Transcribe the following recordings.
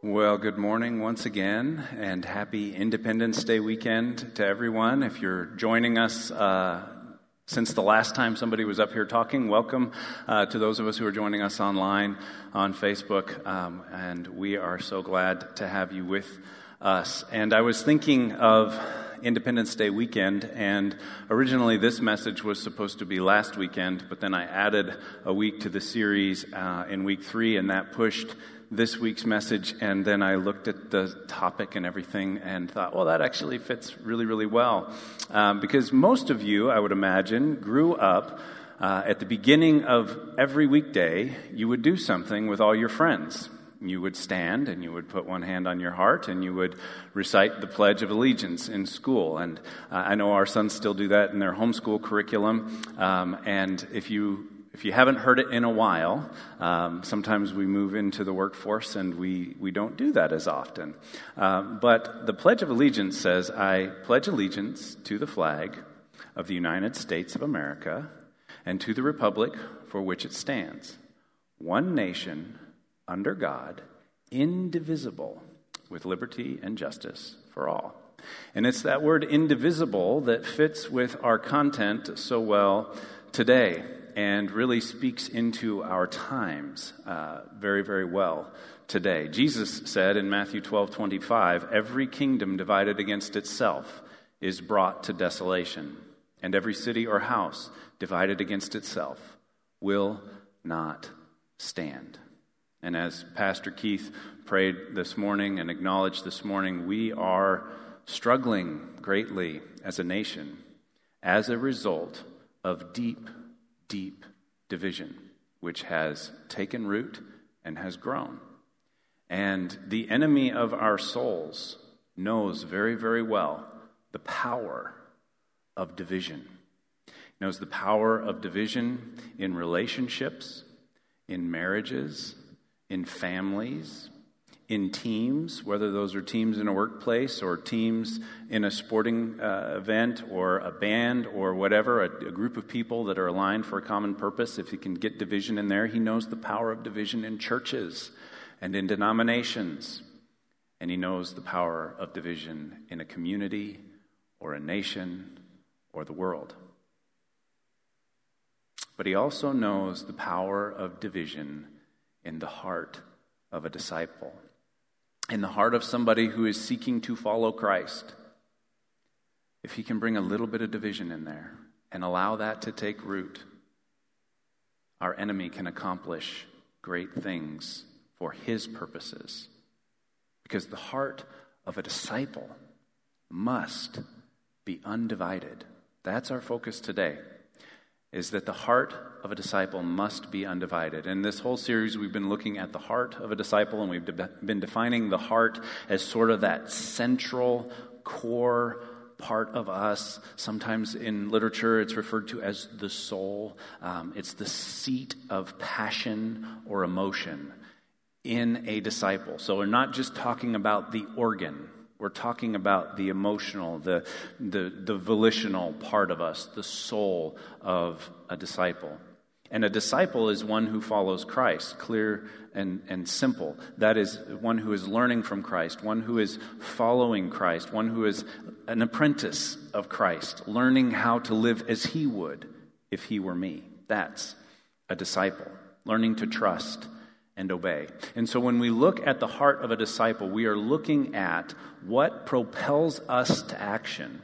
Well, good morning once again, and happy Independence Day weekend to everyone. If you're joining us uh, since the last time somebody was up here talking, welcome uh, to those of us who are joining us online on Facebook. Um, and we are so glad to have you with us. And I was thinking of Independence Day weekend, and originally this message was supposed to be last weekend, but then I added a week to the series uh, in week three, and that pushed this week's message, and then I looked at the topic and everything and thought, well, that actually fits really, really well. Um, because most of you, I would imagine, grew up uh, at the beginning of every weekday, you would do something with all your friends. You would stand and you would put one hand on your heart and you would recite the Pledge of Allegiance in school. And uh, I know our sons still do that in their homeschool curriculum. Um, and if you if you haven't heard it in a while, um, sometimes we move into the workforce and we, we don't do that as often. Um, but the Pledge of Allegiance says, I pledge allegiance to the flag of the United States of America and to the republic for which it stands, one nation, under God, indivisible, with liberty and justice for all. And it's that word indivisible that fits with our content so well today and really speaks into our times uh, very, very well today. Jesus said in Matthew 12 25, Every kingdom divided against itself is brought to desolation, and every city or house divided against itself will not stand. And as Pastor Keith prayed this morning and acknowledged this morning, we are struggling greatly as a nation as a result of deep deep division, which has taken root and has grown. And the enemy of our souls knows very, very well the power of division. He knows the power of division in relationships, in marriages, in families, in teams, whether those are teams in a workplace or teams in a sporting uh, event or a band or whatever, a, a, group of people that are aligned for a common purpose, if he can get division in there, he knows the power of division in churches and in denominations. And he knows the power of division in a community or a nation or the world. But he also knows the power of division in the heart of a disciple in the heart of somebody who is seeking to follow Christ, if he can bring a little bit of division in there and allow that to take root, our enemy can accomplish great things for his purposes. Because the heart of a disciple must be undivided. That's our focus today is that the heart of a disciple must be undivided. In this whole series, we've been looking at the heart of a disciple, and we've de- been defining the heart as sort of that central core part of us. Sometimes in literature, it's referred to as the soul. Um, it's the seat of passion or emotion in a disciple. So we're not just talking about the organ we're talking about the emotional, the, the, the volitional part of us, the soul of a disciple. And a disciple is one who follows Christ, clear and, and simple. That is one who is learning from Christ, one who is following Christ, one who is an apprentice of Christ, learning how to live as he would if he were me. That's a disciple, learning to trust and obey. And so when we look at the heart of a disciple, we are looking at what propels us to action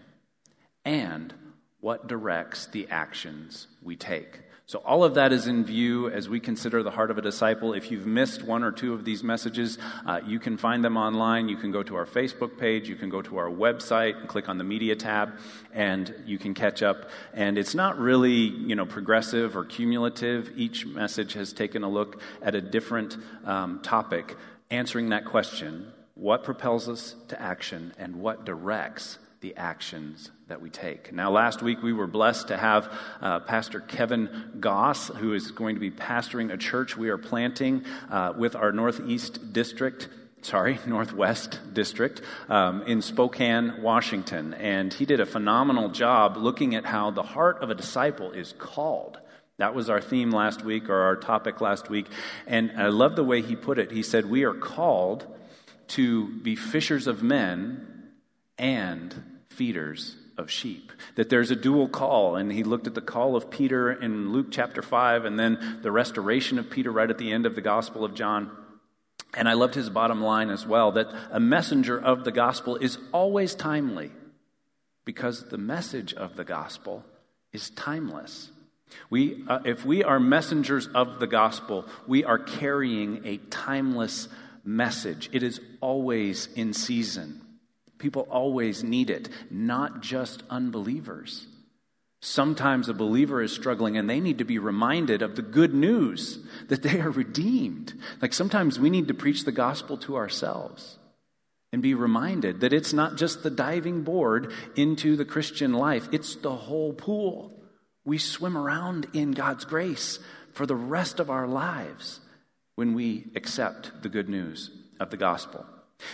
and what directs the actions we take. So, all of that is in view as we consider the heart of a disciple. If you've missed one or two of these messages, uh, you can find them online. You can go to our Facebook page, you can go to our website and click on the media tab, and you can catch up. And it's not really, you know, progressive or cumulative. Each message has taken a look at a different um, topic, answering that question what propels us to action and what directs the actions that we take. Now, last week we were blessed to have uh, Pastor Kevin Goss, who is going to be pastoring a church we are planting uh, with our Northeast District sorry, Northwest District um, in Spokane, Washington. And he did a phenomenal job looking at how the heart of a disciple is called. That was our theme last week or our topic last week. And I love the way he put it. He said, We are called to be fishers of men and feeders of sheep. That there's a dual call, and he looked at the call of Peter in Luke chapter 5, and then the restoration of Peter right at the end of the Gospel of John. And I loved his bottom line as well that a messenger of the gospel is always timely because the message of the gospel is timeless. We, uh, if we are messengers of the gospel, we are carrying a timeless message. It is always in season. People always need it, not just unbelievers. Sometimes a believer is struggling and they need to be reminded of the good news that they are redeemed. Like sometimes we need to preach the gospel to ourselves and be reminded that it's not just the diving board into the Christian life, it's the whole pool. We swim around in God's grace for the rest of our lives when we accept the good news of the gospel.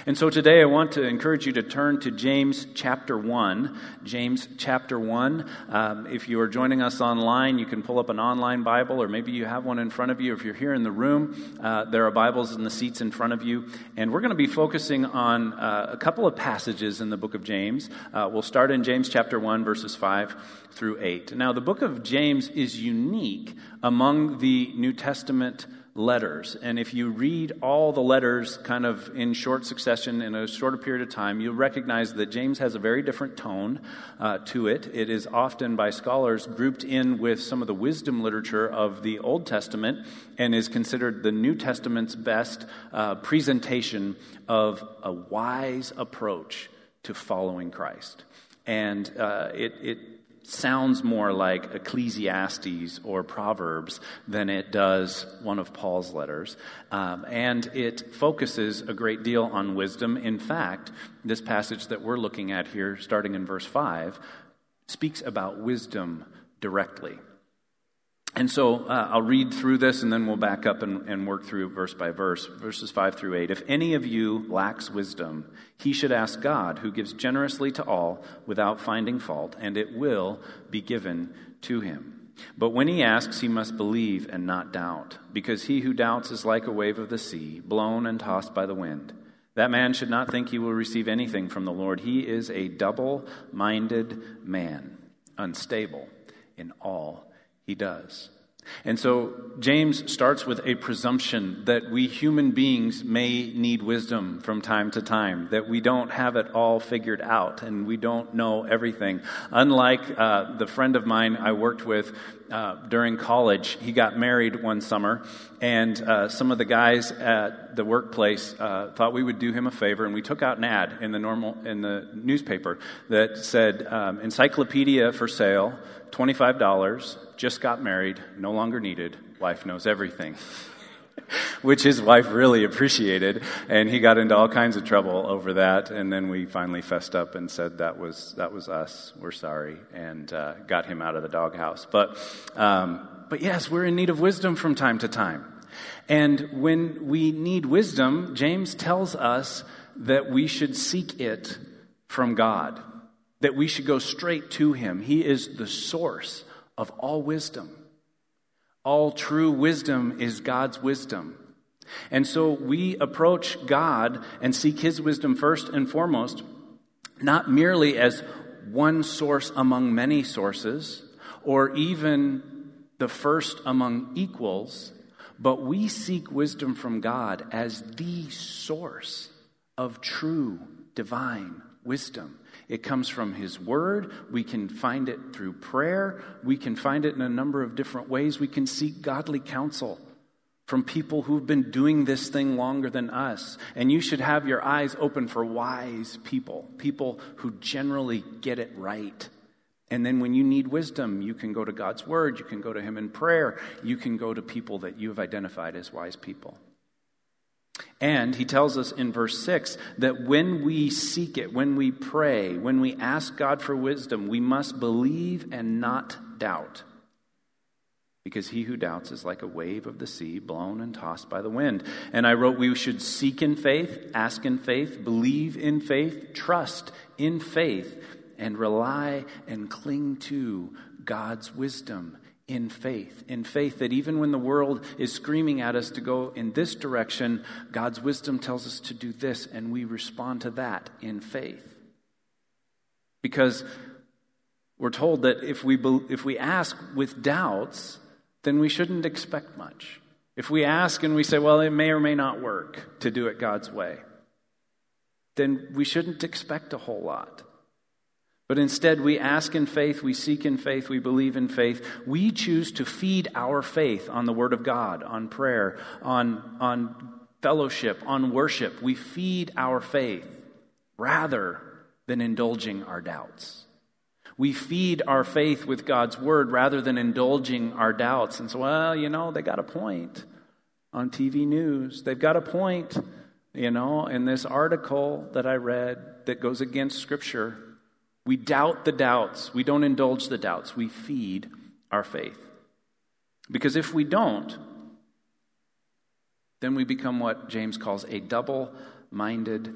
And so today I want to encourage you to turn to James chapter 1. James chapter 1. Um, if you are joining us online, you can pull up an online Bible, or maybe you have one in front of you. If you're here in the room, uh, there are Bibles in the seats in front of you. And we're going to be focusing on uh, a couple of passages in the book of James. Uh, we'll start in James chapter 1, verses 5 through 8. Now, the book of James is unique among the New Testament letters. And if you read all the letters kind of in short succession in a shorter period of time, you'll recognize that James has a very different tone uh, to it. It is often by scholars grouped in with some of the wisdom literature of the Old Testament and is considered the New Testament's best uh, presentation of a wise approach to following Christ. And uh, it, it sounds more like Ecclesiastes or Proverbs than it does one of Paul's letters. Um, and it focuses a great deal on wisdom. In fact, this passage that we're looking at here, starting in verse 5, speaks about wisdom directly. And so uh, I'll read through this and then we'll back up and, and, work through verse by verse, verses 5 through 8. If any of you lacks wisdom, he should ask God, who gives generously to all without finding fault, and it will be given to him. But when he asks, he must believe and not doubt, because he who doubts is like a wave of the sea, blown and tossed by the wind. That man should not think he will receive anything from the Lord. He is a double minded man, unstable in all he does. And so James starts with a presumption that we human beings may need wisdom from time to time, that we don't have it all figured out and we don't know everything. Unlike uh, the friend of mine I worked with uh, during college, he got married one summer, and uh, some of the guys at the workplace uh, thought we would do him a favor, and we took out an ad in the normal in the newspaper that said um, "Encyclopedia for sale, twenty five dollars." just got married, no longer needed, wife knows everything. Which his wife really appreciated, and he got into all kinds of trouble over that. And then we finally fessed up and said that was that was us. We're sorry, and uh, got him out of the doghouse. But um, but yes, we're in need of wisdom from time to time. And when we need wisdom, James tells us that we should seek it from God, that we should go straight to Him. He is the source of all wisdom. All true wisdom is God's wisdom. And so we approach God and seek His wisdom first and foremost, not merely as one source among many sources, or even the first among equals, but we seek wisdom from God as the source of true divine wisdom. It comes from His Word. We can find it through prayer. We can find it in a number of different ways. We can seek godly counsel from people who've been doing this thing longer than us. And you should have your eyes open for wise people, people who generally get it right. And then when you need wisdom, you can go to God's Word, you can go to Him in prayer, you can go to people that you have identified as wise people. And he tells us in verse 6 that when we seek it, when we pray, when we ask God for wisdom, we must believe and not doubt. Because he who doubts is like a wave of the sea, blown and tossed by the wind. And I wrote, we should seek in faith, ask in faith, believe in faith, trust in faith, and rely and cling to God's wisdom in faith. In faith that even when the world is screaming at us to go in this direction, God's wisdom tells us to do this, and we respond to that in faith. Because we're told that if we, if we ask with doubts, then we shouldn't expect much. If we ask and we say, well, it may or may not work to do it God's way, then we shouldn't expect a whole lot. But instead, we ask in faith, we seek in faith, we believe in faith. We choose to feed our faith on the Word of God, on prayer, on, on fellowship, on worship. We feed our faith rather than indulging our doubts. We feed our faith with God's Word rather than indulging our doubts. And so, well, you know, they got a point on TV news. They've got a point, you know, in this article that I read that goes against Scripture. We doubt the doubts. We don't indulge the doubts. We feed our faith. Because if we don't, then we become what James calls a double minded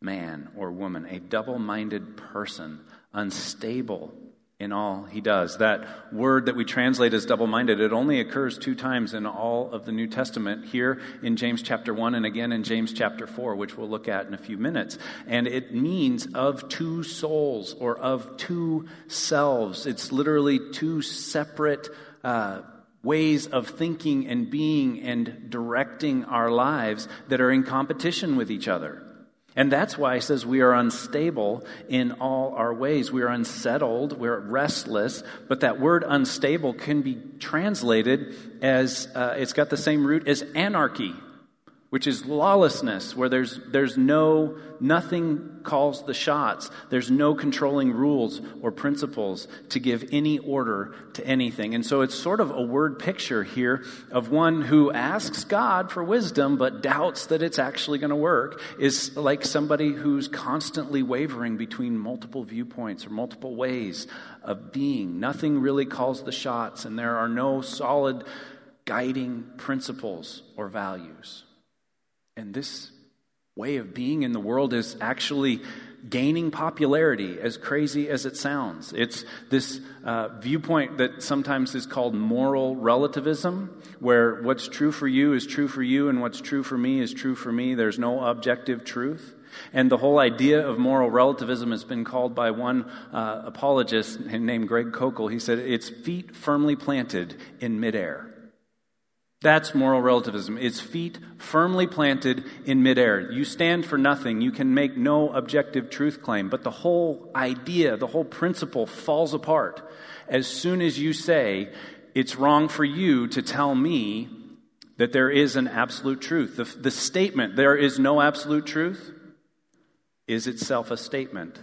man or woman, a double minded person, unstable in all he does. That word that we translate as double minded, it only occurs two times in all of the New Testament, here in James chapter 1 and again in James chapter 4, which we'll look at in a few minutes. And it means of two souls or of two selves. It's literally two separate. Uh, ways of thinking and being and directing our lives that are in competition with each other. And that's why he says we are unstable in all our ways. We are unsettled, we're restless, but that word unstable can be translated as uh, it's got the same root as anarchy which is lawlessness, where there's, there's no, nothing calls the shots. There's no controlling rules or principles to give any order to anything. And so it's sort of a word picture here of one who asks God for wisdom but doubts that it's actually going to work, is like somebody who's constantly wavering between multiple viewpoints or multiple ways of being. Nothing really calls the shots, and there are no solid guiding principles or values. And this way of being in the world is actually gaining popularity, as crazy as it sounds. It's this uh, viewpoint that sometimes is called moral relativism, where what's true for you is true for you, and what's true for me is true for me. There's no objective truth. And the whole idea of moral relativism has been called by one uh, apologist named Greg Koukl. He said it's feet firmly planted in midair. That's moral relativism. It's feet firmly planted in midair. You stand for nothing. You can make no objective truth claim. But the whole idea, the whole principle falls apart as soon as you say, it's wrong for you to tell me that there is an absolute truth. The, the statement, there is no absolute truth, is itself a statement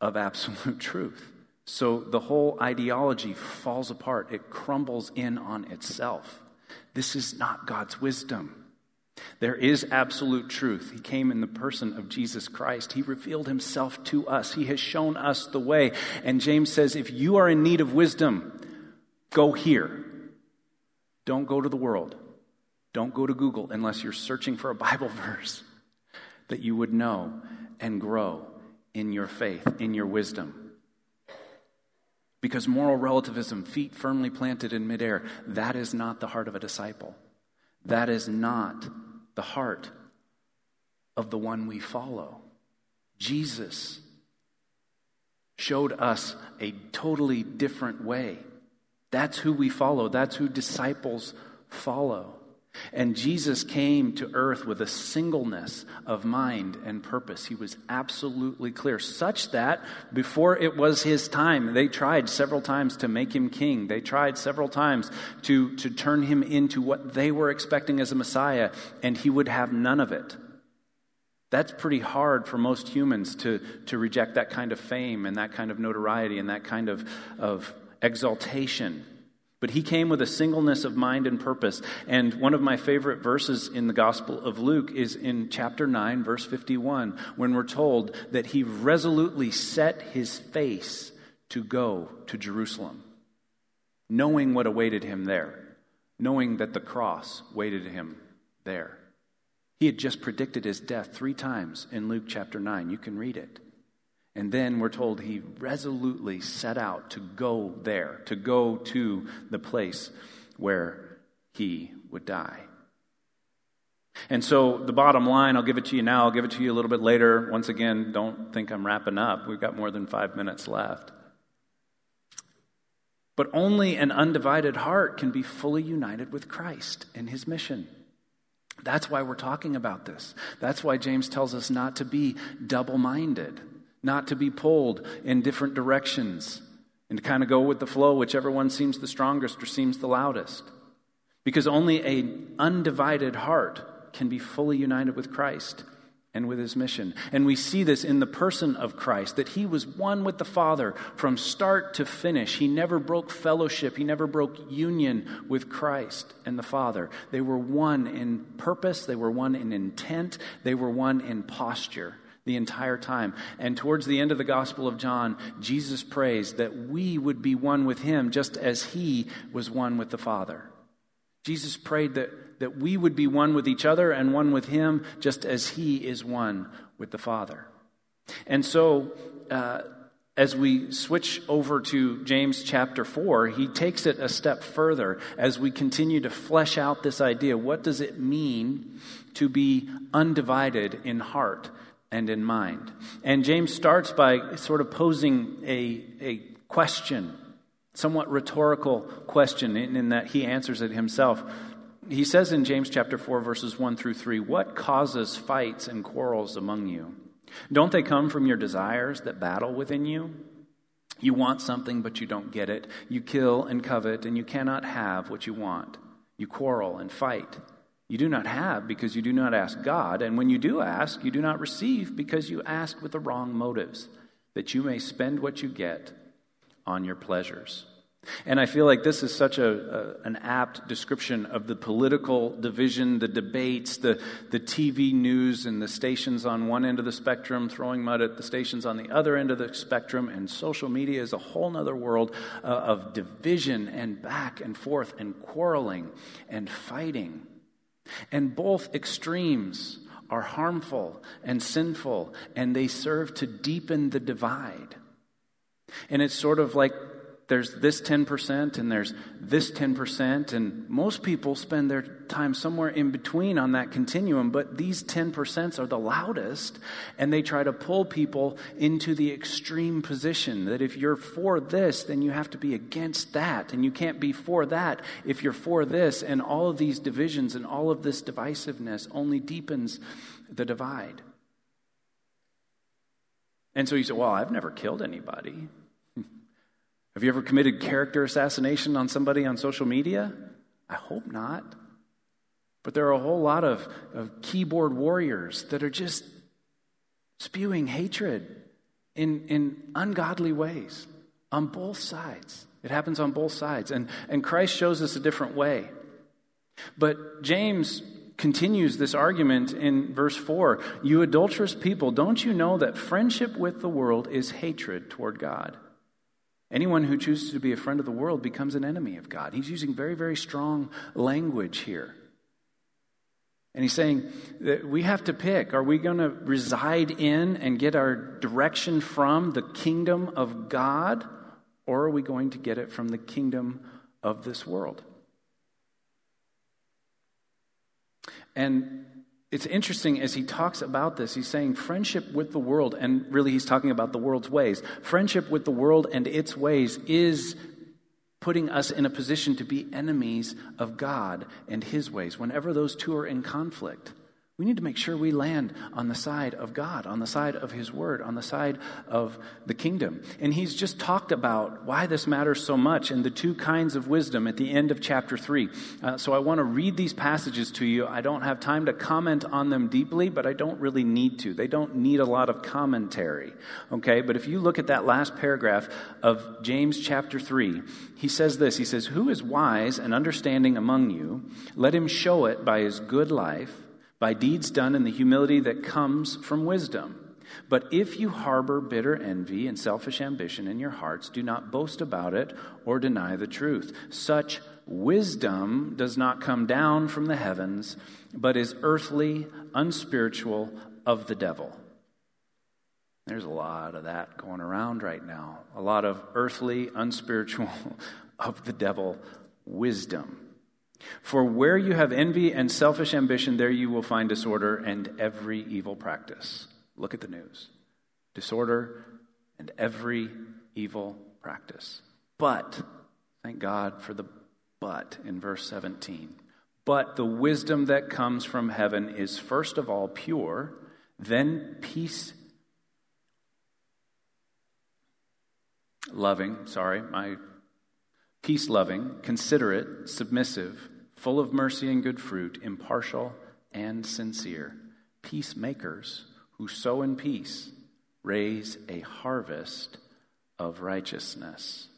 of absolute truth. So the whole ideology falls apart, it crumbles in on itself. This is not God's wisdom. There is absolute truth. He came in the person of Jesus Christ. He revealed himself to us. He has shown us the way. And James says if you are in need of wisdom, go here. Don't go to the world. Don't go to Google unless you're searching for a Bible verse that you would know and grow in your faith, in your wisdom. Because moral relativism, feet firmly planted in midair, that is not the heart of a disciple. That is not the heart of the one we follow. Jesus showed us a totally different way. That's who we follow, that's who disciples follow. And Jesus came to earth with a singleness of mind and purpose. He was absolutely clear, such that before it was his time, they tried several times to make him king. They tried several times to, to turn him into what they were expecting as a Messiah, and he would have none of it. That's pretty hard for most humans to, to reject that kind of fame and that kind of notoriety and that kind of, of exaltation. But he came with a singleness of mind and purpose. And one of my favorite verses in the Gospel of Luke is in chapter 9, verse 51, when we're told that he resolutely set his face to go to Jerusalem, knowing what awaited him there, knowing that the cross waited him there. He had just predicted his death three times in Luke chapter 9. You can read it. And then we're told he resolutely set out to go there, to go to the place where he would die. And so, the bottom line, I'll give it to you now, I'll give it to you a little bit later. Once again, don't think I'm wrapping up. We've got more than five minutes left. But only an undivided heart can be fully united with Christ and his mission. That's why we're talking about this. That's why James tells us not to be double minded, not to be pulled in different directions, and to kind of go with the flow, whichever one seems the strongest or seems the loudest. Because only an undivided heart can be fully united with Christ and with his mission. And we see this in the person of Christ, that he was one with the Father from start to finish. He never broke fellowship, he never broke union with Christ and the Father. They were one in purpose, they were one in intent, they were one in posture the entire time. And towards the end of the Gospel of John, Jesus prays that we would be one with him just as he was one with the Father. Jesus prayed that that we would be one with each other and one with Him, just as He is one with the Father. And so, uh, as we switch over to James chapter 4, he takes it a step further as we continue to flesh out this idea. What does it mean to be undivided in heart and in mind? And James starts by sort of posing a, a question, somewhat rhetorical question, in, in that he answers it himself he says in James chapter 4 verses 1 through 3, "What causes fights and quarrels among you? Don't they come from your desires that battle within you? You want something but you don't get it. You kill and covet and you cannot have what you want. You quarrel and fight. You do not have because you do not ask God, and when you do ask, you do not receive because you ask with the wrong motives, that you may spend what you get on your pleasures." And I feel like this is such a, a, an apt description of the political division, the debates, the, the TV news, and the stations on one end of the spectrum throwing mud at the stations on the other end of the spectrum. And social media is a whole other world uh, of division and back and forth and quarreling and fighting. And both extremes are harmful and sinful, and they serve to deepen the divide. And it's sort of like there's this 10% and there's this 10%, and most people spend their time somewhere in between on that continuum, but these 10% are the loudest, and they try to pull people into the extreme position that if you're for this, then you have to be against that, and you can't be for that if you're for this, and all of these divisions and all of this divisiveness only deepens the divide. And so you say, Well, I've never killed anybody. Have you ever committed character assassination on somebody on social media? I hope not. But there are a whole lot of, of keyboard warriors that are just spewing hatred in, in ungodly ways on both sides. It happens on both sides. And, and Christ shows us a different way. But James continues this argument in verse 4 You adulterous people, don't you know that friendship with the world is hatred toward God? Anyone who chooses to be a friend of the world becomes an enemy of God. He's using very, very strong language here. And he's saying that we have to pick. Are we going to reside in and get our direction from the kingdom of God, or are we going to get it from the kingdom of this world? And it's interesting as he talks about this, he's saying friendship with the world, and really he's talking about the world's ways. Friendship with the world and its ways is putting us in a position to be enemies of God and his ways whenever those two are in conflict. We need to make sure we land on the side of God, on the side of His Word, on the side of the kingdom. And He's just talked about why this matters so much in the two kinds of wisdom at the end of chapter 3. Uh, so I want to read these passages to you. I don't have time to comment on them deeply, but I don't really need to. They don't need a lot of commentary. Okay? But if you look at that last paragraph of James chapter 3, he says this He says, Who is wise and understanding among you? Let him show it by his good life by deeds done in the humility that comes from wisdom. But if you harbor bitter envy and selfish ambition in your hearts, do not boast about it or deny the truth. Such wisdom does not come down from the heavens, but is earthly, unspiritual, of the devil. There's a lot of that going around right now. A lot of earthly, unspiritual, of the devil wisdom. For where you have envy and selfish ambition, there you will find disorder and every evil practice. Look at the news disorder and every evil practice. But, thank God for the but in verse 17. But the wisdom that comes from heaven is first of all pure, then peace loving, sorry, my peace loving, considerate, submissive, full of mercy and good fruit, impartial and sincere, peacemakers who sow in peace raise a harvest of righteousness.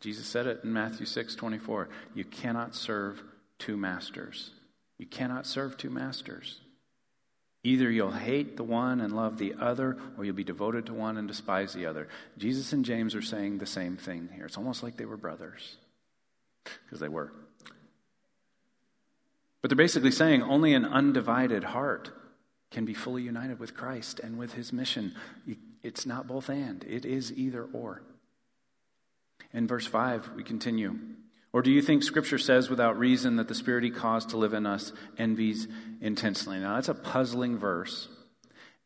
Jesus said it in Matthew 6 24. You cannot serve two masters. You cannot serve two masters. Either you'll hate the one and love the other, or you'll be devoted to one and despise the other. Jesus and James are saying the same thing here. It's almost like they were brothers, because they were. But they're basically saying only an undivided heart can be fully united with Christ and with his mission. It's not both and, it is either or. In verse 5, we continue. Or do you think Scripture says without reason that the Spirit He caused to live in us envies intensely? Now, that's a puzzling verse.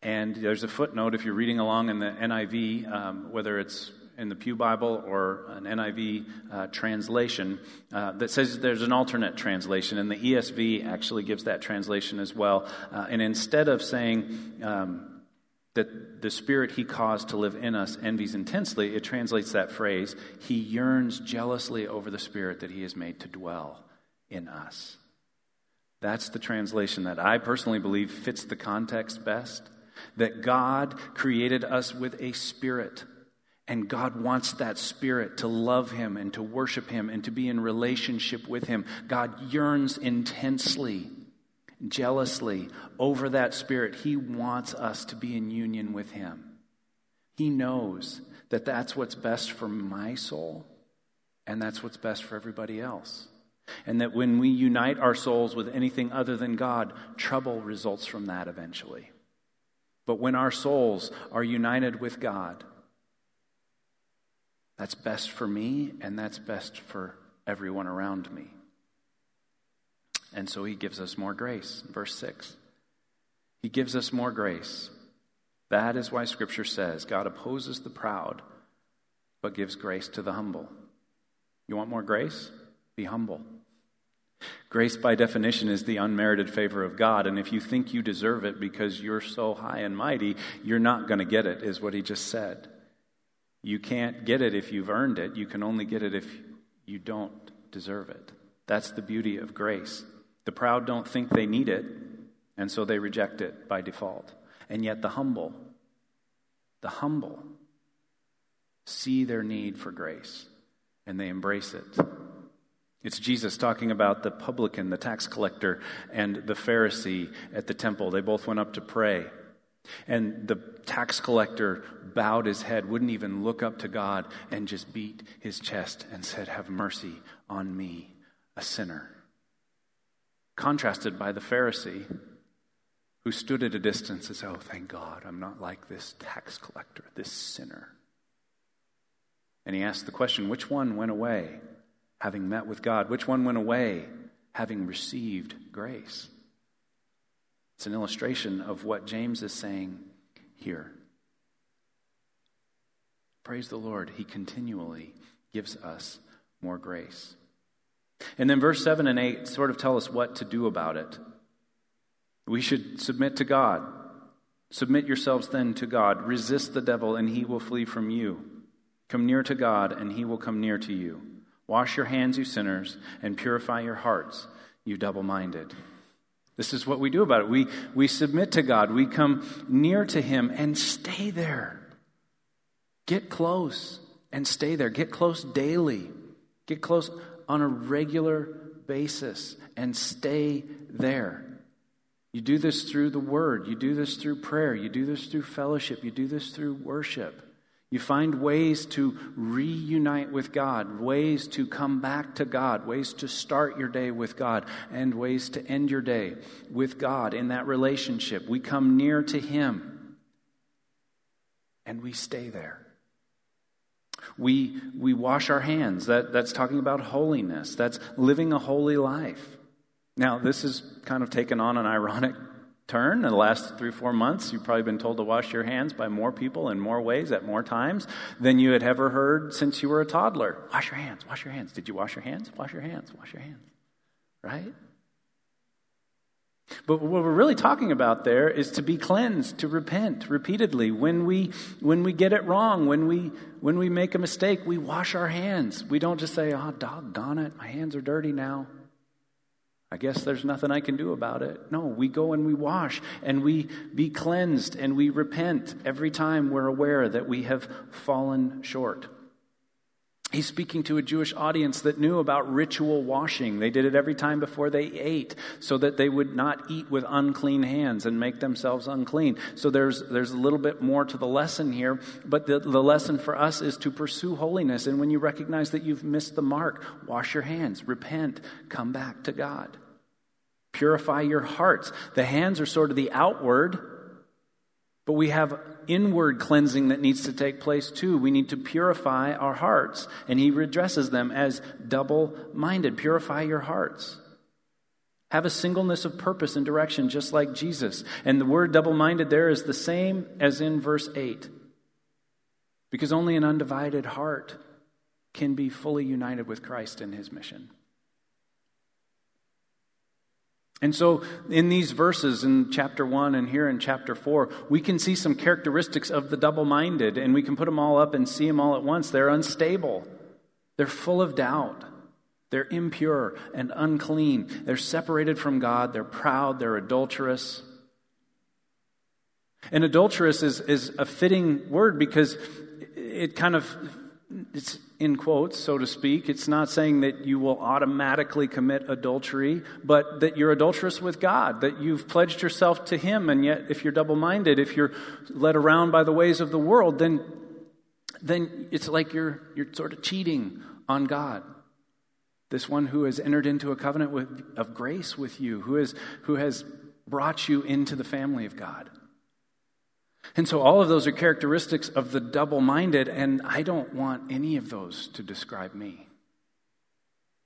And there's a footnote if you're reading along in the NIV, um, whether it's in the Pew Bible or an NIV uh, translation uh, that says there's an alternate translation, and the ESV actually gives that translation as well. Uh, and instead of saying um, that the Spirit He caused to live in us envies intensely, it translates that phrase, He yearns jealously over the Spirit that He has made to dwell in us. That's the translation that I personally believe fits the context best. That God created us with a spirit and God wants that spirit to love Him and to worship Him and to be in relationship with Him. God yearns intensely, jealously over that spirit. He wants us to be in union with Him. He knows that that's what's best for my soul and that's what's best for everybody else. And that when we unite our souls with anything other than God, trouble results from that eventually. But when our souls are united with God, that's best for me, and that's best for everyone around me. And so he gives us more grace. Verse 6. He gives us more grace. That is why Scripture says God opposes the proud, but gives grace to the humble. You want more grace? Be humble. Grace, by definition, is the unmerited favor of God. And if you think you deserve it because you're so high and mighty, you're not going to get it, is what he just said. You can't get it if you've earned it. You can only get it if you don't deserve it. That's the beauty of grace. The proud don't think they need it, and so they reject it by default. And yet the humble, the humble, see their need for grace and they embrace it. It's Jesus talking about the publican, the tax collector, and the Pharisee at the temple. They both went up to pray. And the tax collector bowed his head, wouldn't even look up to God, and just beat his chest and said, Have mercy on me, a sinner. Contrasted by the Pharisee, who stood at a distance and said, Oh, thank God, I'm not like this tax collector, this sinner. And he asked the question which one went away having met with God? Which one went away having received grace? It's an illustration of what James is saying here. Praise the Lord, He continually gives us more grace. And then verse 7 and 8 sort of tell us what to do about it. We should submit to God. Submit yourselves then to God. Resist the devil, and he will flee from you. Come near to God, and he will come near to you. Wash your hands, you sinners, and purify your hearts, you double minded. This is what we do about it. We, we submit to God, we come near to Him and stay there. Get close and stay there. Get close daily. Get close on a regular basis and stay there. You do this through the Word. You do this through prayer. You do this through fellowship. You do this through worship. You find ways to reunite with God, ways to come back to God, ways to start your day with God, and ways to end your day with God in that relationship. We come near to Him and we stay there. We, we wash our hands. That, that's talking about holiness. That's living a holy life. Now, this is kind of taken on an ironic turn in the last three, four months. You've probably been told to wash your hands by more people in more ways at more times than you had ever heard since you were a toddler. Wash your hands, wash your hands. Did you wash your hands? Wash your hands, wash your hands. Right? But what we're really talking about there is to be cleansed, to repent repeatedly. When we, when we get it wrong, when we, when we make a mistake, we wash our hands. We don't just say, oh, doggone it, my hands are dirty now. I guess there's nothing I can do about it. No, we go and we wash and we be cleansed and we repent every time we're aware that we have fallen short. He's speaking to a Jewish audience that knew about ritual washing. They did it every time before they ate so that they would not eat with unclean hands and make themselves unclean. So there's, there's a little bit more to the lesson here, but the, the lesson for us is to pursue holiness. And when you recognize that you've missed the mark, wash your hands, repent, come back to God. Purify your hearts. The hands are sort of the outward, but we have inward cleansing that needs to take place too. We need to purify our hearts. And he redresses them as double minded. Purify your hearts. Have a singleness of purpose and direction, just like Jesus. And the word double minded there is the same as in verse 8. Because only an undivided heart can be fully united with Christ in his mission. And so, in these verses in chapter 1 and here in chapter 4, we can see some characteristics of the double minded, and we can put them all up and see them all at once. They're unstable, they're full of doubt, they're impure and unclean, they're separated from God, they're proud, they're adulterous. And adulterous is, is a fitting word because it kind of it's in quotes, so to speak. It's not saying that you will automatically commit adultery, but that you're adulterous with God, that you've pledged yourself to Him, and yet if you're double minded, if you're led around by the ways of the world, then, then it's like you're, you're sort of cheating on God. This one who has entered into a covenant with, of grace with you, who, is, who has brought you into the family of God. And so all of those are characteristics of the double minded, and I don't want any of those to describe me.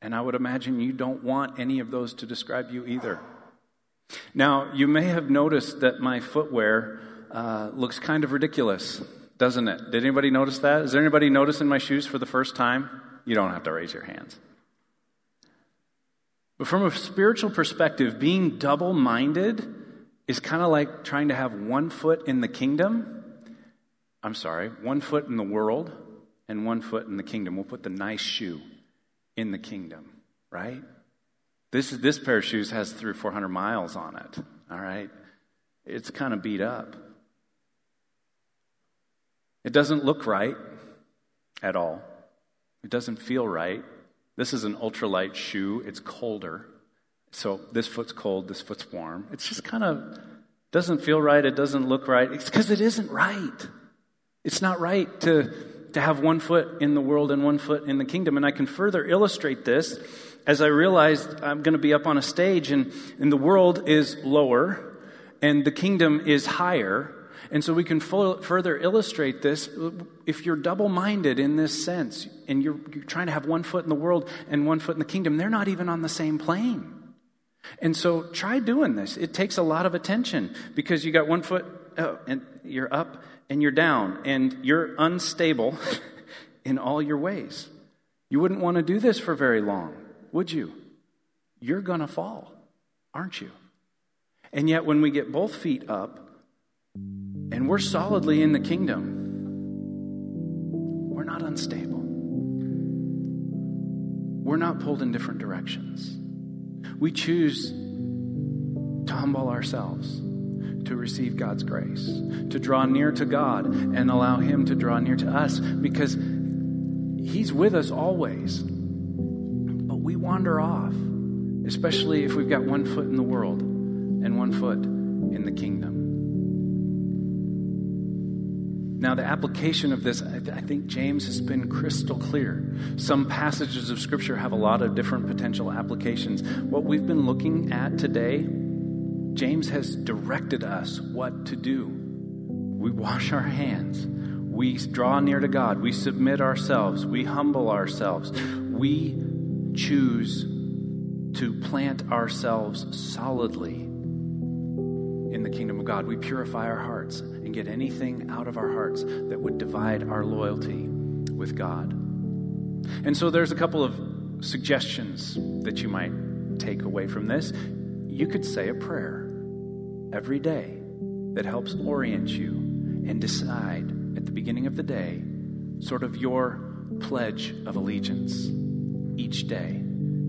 And I would imagine you don't want any of those to describe you either. Now, you may have noticed that my footwear uh, looks kind of ridiculous, doesn't it? Did anybody notice that? Is there anybody noticing my shoes for the first time? You don't have to raise your hands. But from a spiritual perspective, being double minded is kind of like trying to have one foot in the kingdom. I'm sorry, one foot in the world and one foot in the kingdom. We'll put the nice shoe in the kingdom, right? This, this pair of shoes has three or four hundred miles on it, all right? It's kind of beat up. It doesn't look right at all. It doesn't feel right. This is an ultralight shoe. It's colder. So this foot's cold, this foot's warm. It's just kind of doesn't feel right, it doesn't look right. It's because it isn't right. It's not right to, to have one foot in the world and one foot in the kingdom. And I can further illustrate this as I realized I'm going to be up on a stage and, and the world is lower and the kingdom is higher. And so we can full, further illustrate this. If you're double minded in this sense and you're, you're trying to have one foot in the world and one foot in the kingdom, they're not even on the same plane. And so try doing this. It takes a lot of attention because you got one foot oh, and you're up and you're down and you're unstable in all your ways. You wouldn't want to do this for very long, would you? You're going to fall, aren't you? And yet, when we get both feet up and we're solidly in the kingdom, we're not unstable. We're not pulled in different directions. We choose to humble ourselves, to receive God's grace, to draw near to God and allow Him to draw near to us because He's with us always. But we wander off, especially if we've got one foot in the world and one foot in the kingdom. Now, the application of this, I think James has been crystal clear. Some passages of Scripture have a lot of different potential applications. What we've been looking at today, James has directed us what to do. We wash our hands, we draw near to God, we submit ourselves, we humble ourselves, we choose to plant ourselves solidly kingdom of God. We purify our hearts and get anything out of our hearts that would divide our loyalty with God. And so there's a couple of suggestions that you might take away from this. You could say a prayer every day that helps orient you and decide at the beginning of the day sort of your pledge of allegiance each day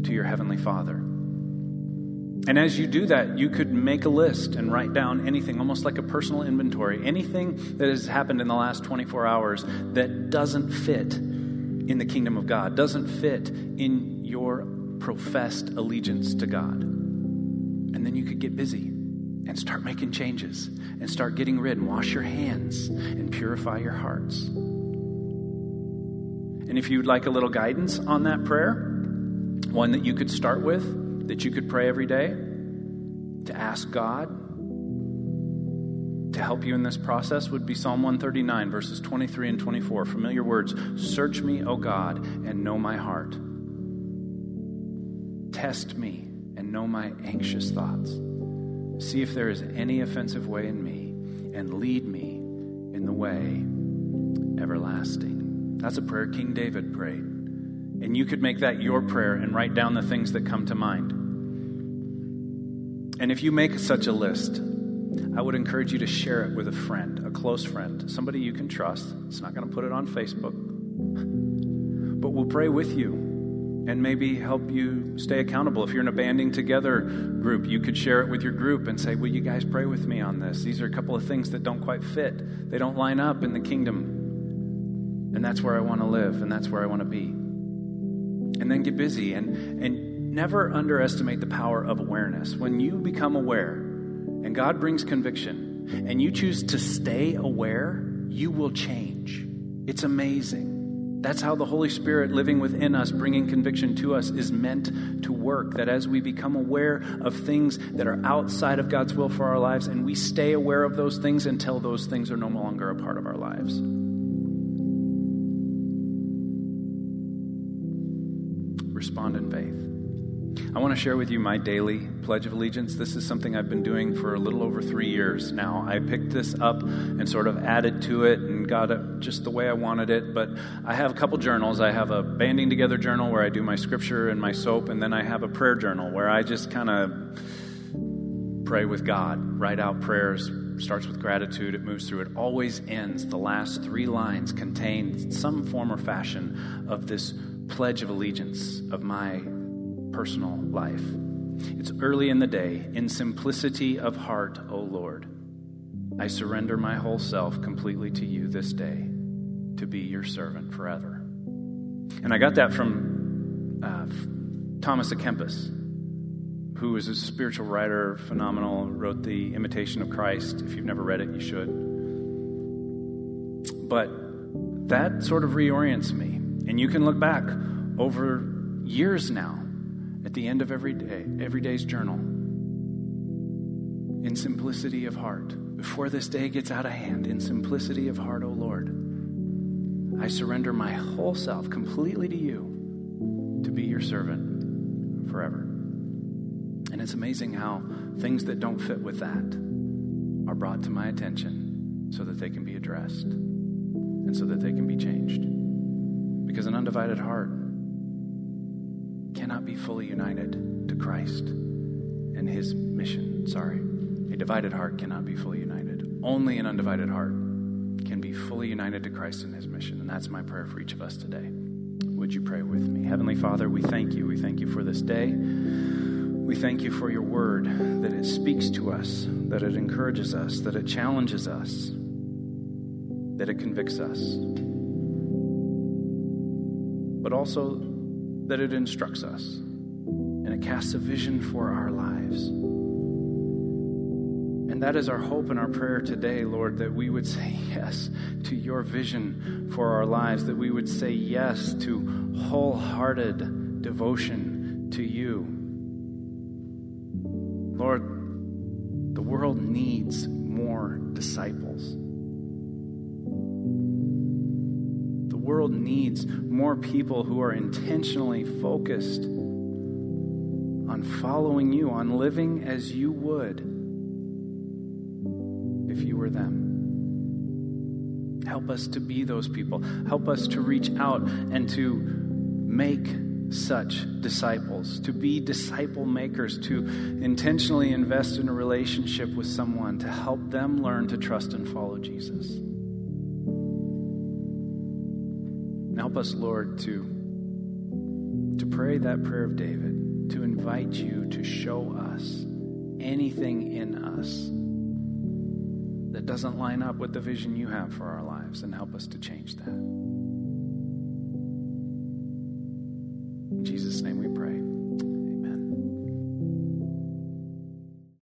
to your Heavenly Father. And as you do that, you could make a list and write down anything, almost like a personal inventory, anything that has happened in the last 24 hours that doesn't fit in the kingdom of God, doesn't fit in your professed allegiance to God. And then you could get busy and start making changes and start getting rid and wash your hands and purify your hearts. And if you'd like a little guidance on that prayer, one that you could start with, that you could pray every day, to ask God to help you in this process would be Psalm 139, verses 23 and 24. Familiar words Search me, O God, and know my heart. Test me and know my anxious thoughts. See if there is any offensive way in me, and lead me in the way everlasting. That's a prayer King David prayed. And you could make that your prayer and write down the things that come to mind. And if you make such a list, I would encourage you to share it with a friend, a close friend, somebody you can trust. It's not going to put it on Facebook, but we'll pray with you and maybe help you stay accountable. If you're in a banding together group, you could share it with your group and say, Will you guys pray with me on this? These are a couple of things that don't quite fit, they don't line up in the kingdom. And that's where I want to live, and that's where I want to be and then get busy and, and never underestimate the power of awareness. When you become aware and God brings conviction and you choose to stay aware, you will change. It's amazing. That's how the Holy Spirit living within us, bringing conviction to us, is meant to work. That as we become aware of things that are outside of God's will for our lives, and we stay aware of those things until those things are no longer a part of our lives. Respond in faith. I want to share with you my daily Pledge of Allegiance. This is something I've been doing for a little over three years now. I picked this up and sort of added to it and got it just the way I wanted it. But I have a couple journals. I have a banding together journal where I do my scripture and my soap, and then I have a prayer journal where I just kind of pray with God, write out prayers, starts with gratitude, it moves through, it always ends. The last three lines contain some form or fashion of this pledge of allegiance of my personal life. It's early in the day, in simplicity of heart, O Lord. I surrender my whole self completely to you this day to be your servant forever. And I got that from uh, Thomas à Kempis, who is a spiritual writer, phenomenal, wrote The Imitation of Christ. If you've never read it, you should. But that sort of reorients me and you can look back over years now at the end of every day, every day's journal, in simplicity of heart. Before this day gets out of hand, in simplicity of heart, O Lord, I surrender my whole self completely to you to be your servant forever. And it's amazing how things that don't fit with that are brought to my attention so that they can be addressed and so that they can be changed. Because an undivided heart cannot be fully united to Christ and his mission. Sorry. A divided heart cannot be fully united. Only an undivided heart can be fully united to Christ and his mission. And that's my prayer for each of us today. Would you pray with me? Heavenly Father, we thank you. We thank you for this day. We thank you for your word, that it speaks to us, that it encourages us, that it challenges us, that it convicts us but also that it instructs us and it casts a vision for our lives. And that is our hope and our prayer today, Lord, that we would say yes to your vision for our lives, that we would say yes to wholehearted devotion to you. Lord, the world needs more disciples. World needs more people who are intentionally focused on following you, on living as you would if you were them. Help us to be those people. Help us to reach out and to make such disciples, to be disciple makers, to intentionally invest in a relationship with someone to help them learn to trust and follow Jesus. Help us, Lord, to, to pray that prayer of David, to invite you to show us anything in us that doesn't line up with the vision you have for our lives and help us to change that. In Jesus' name we pray.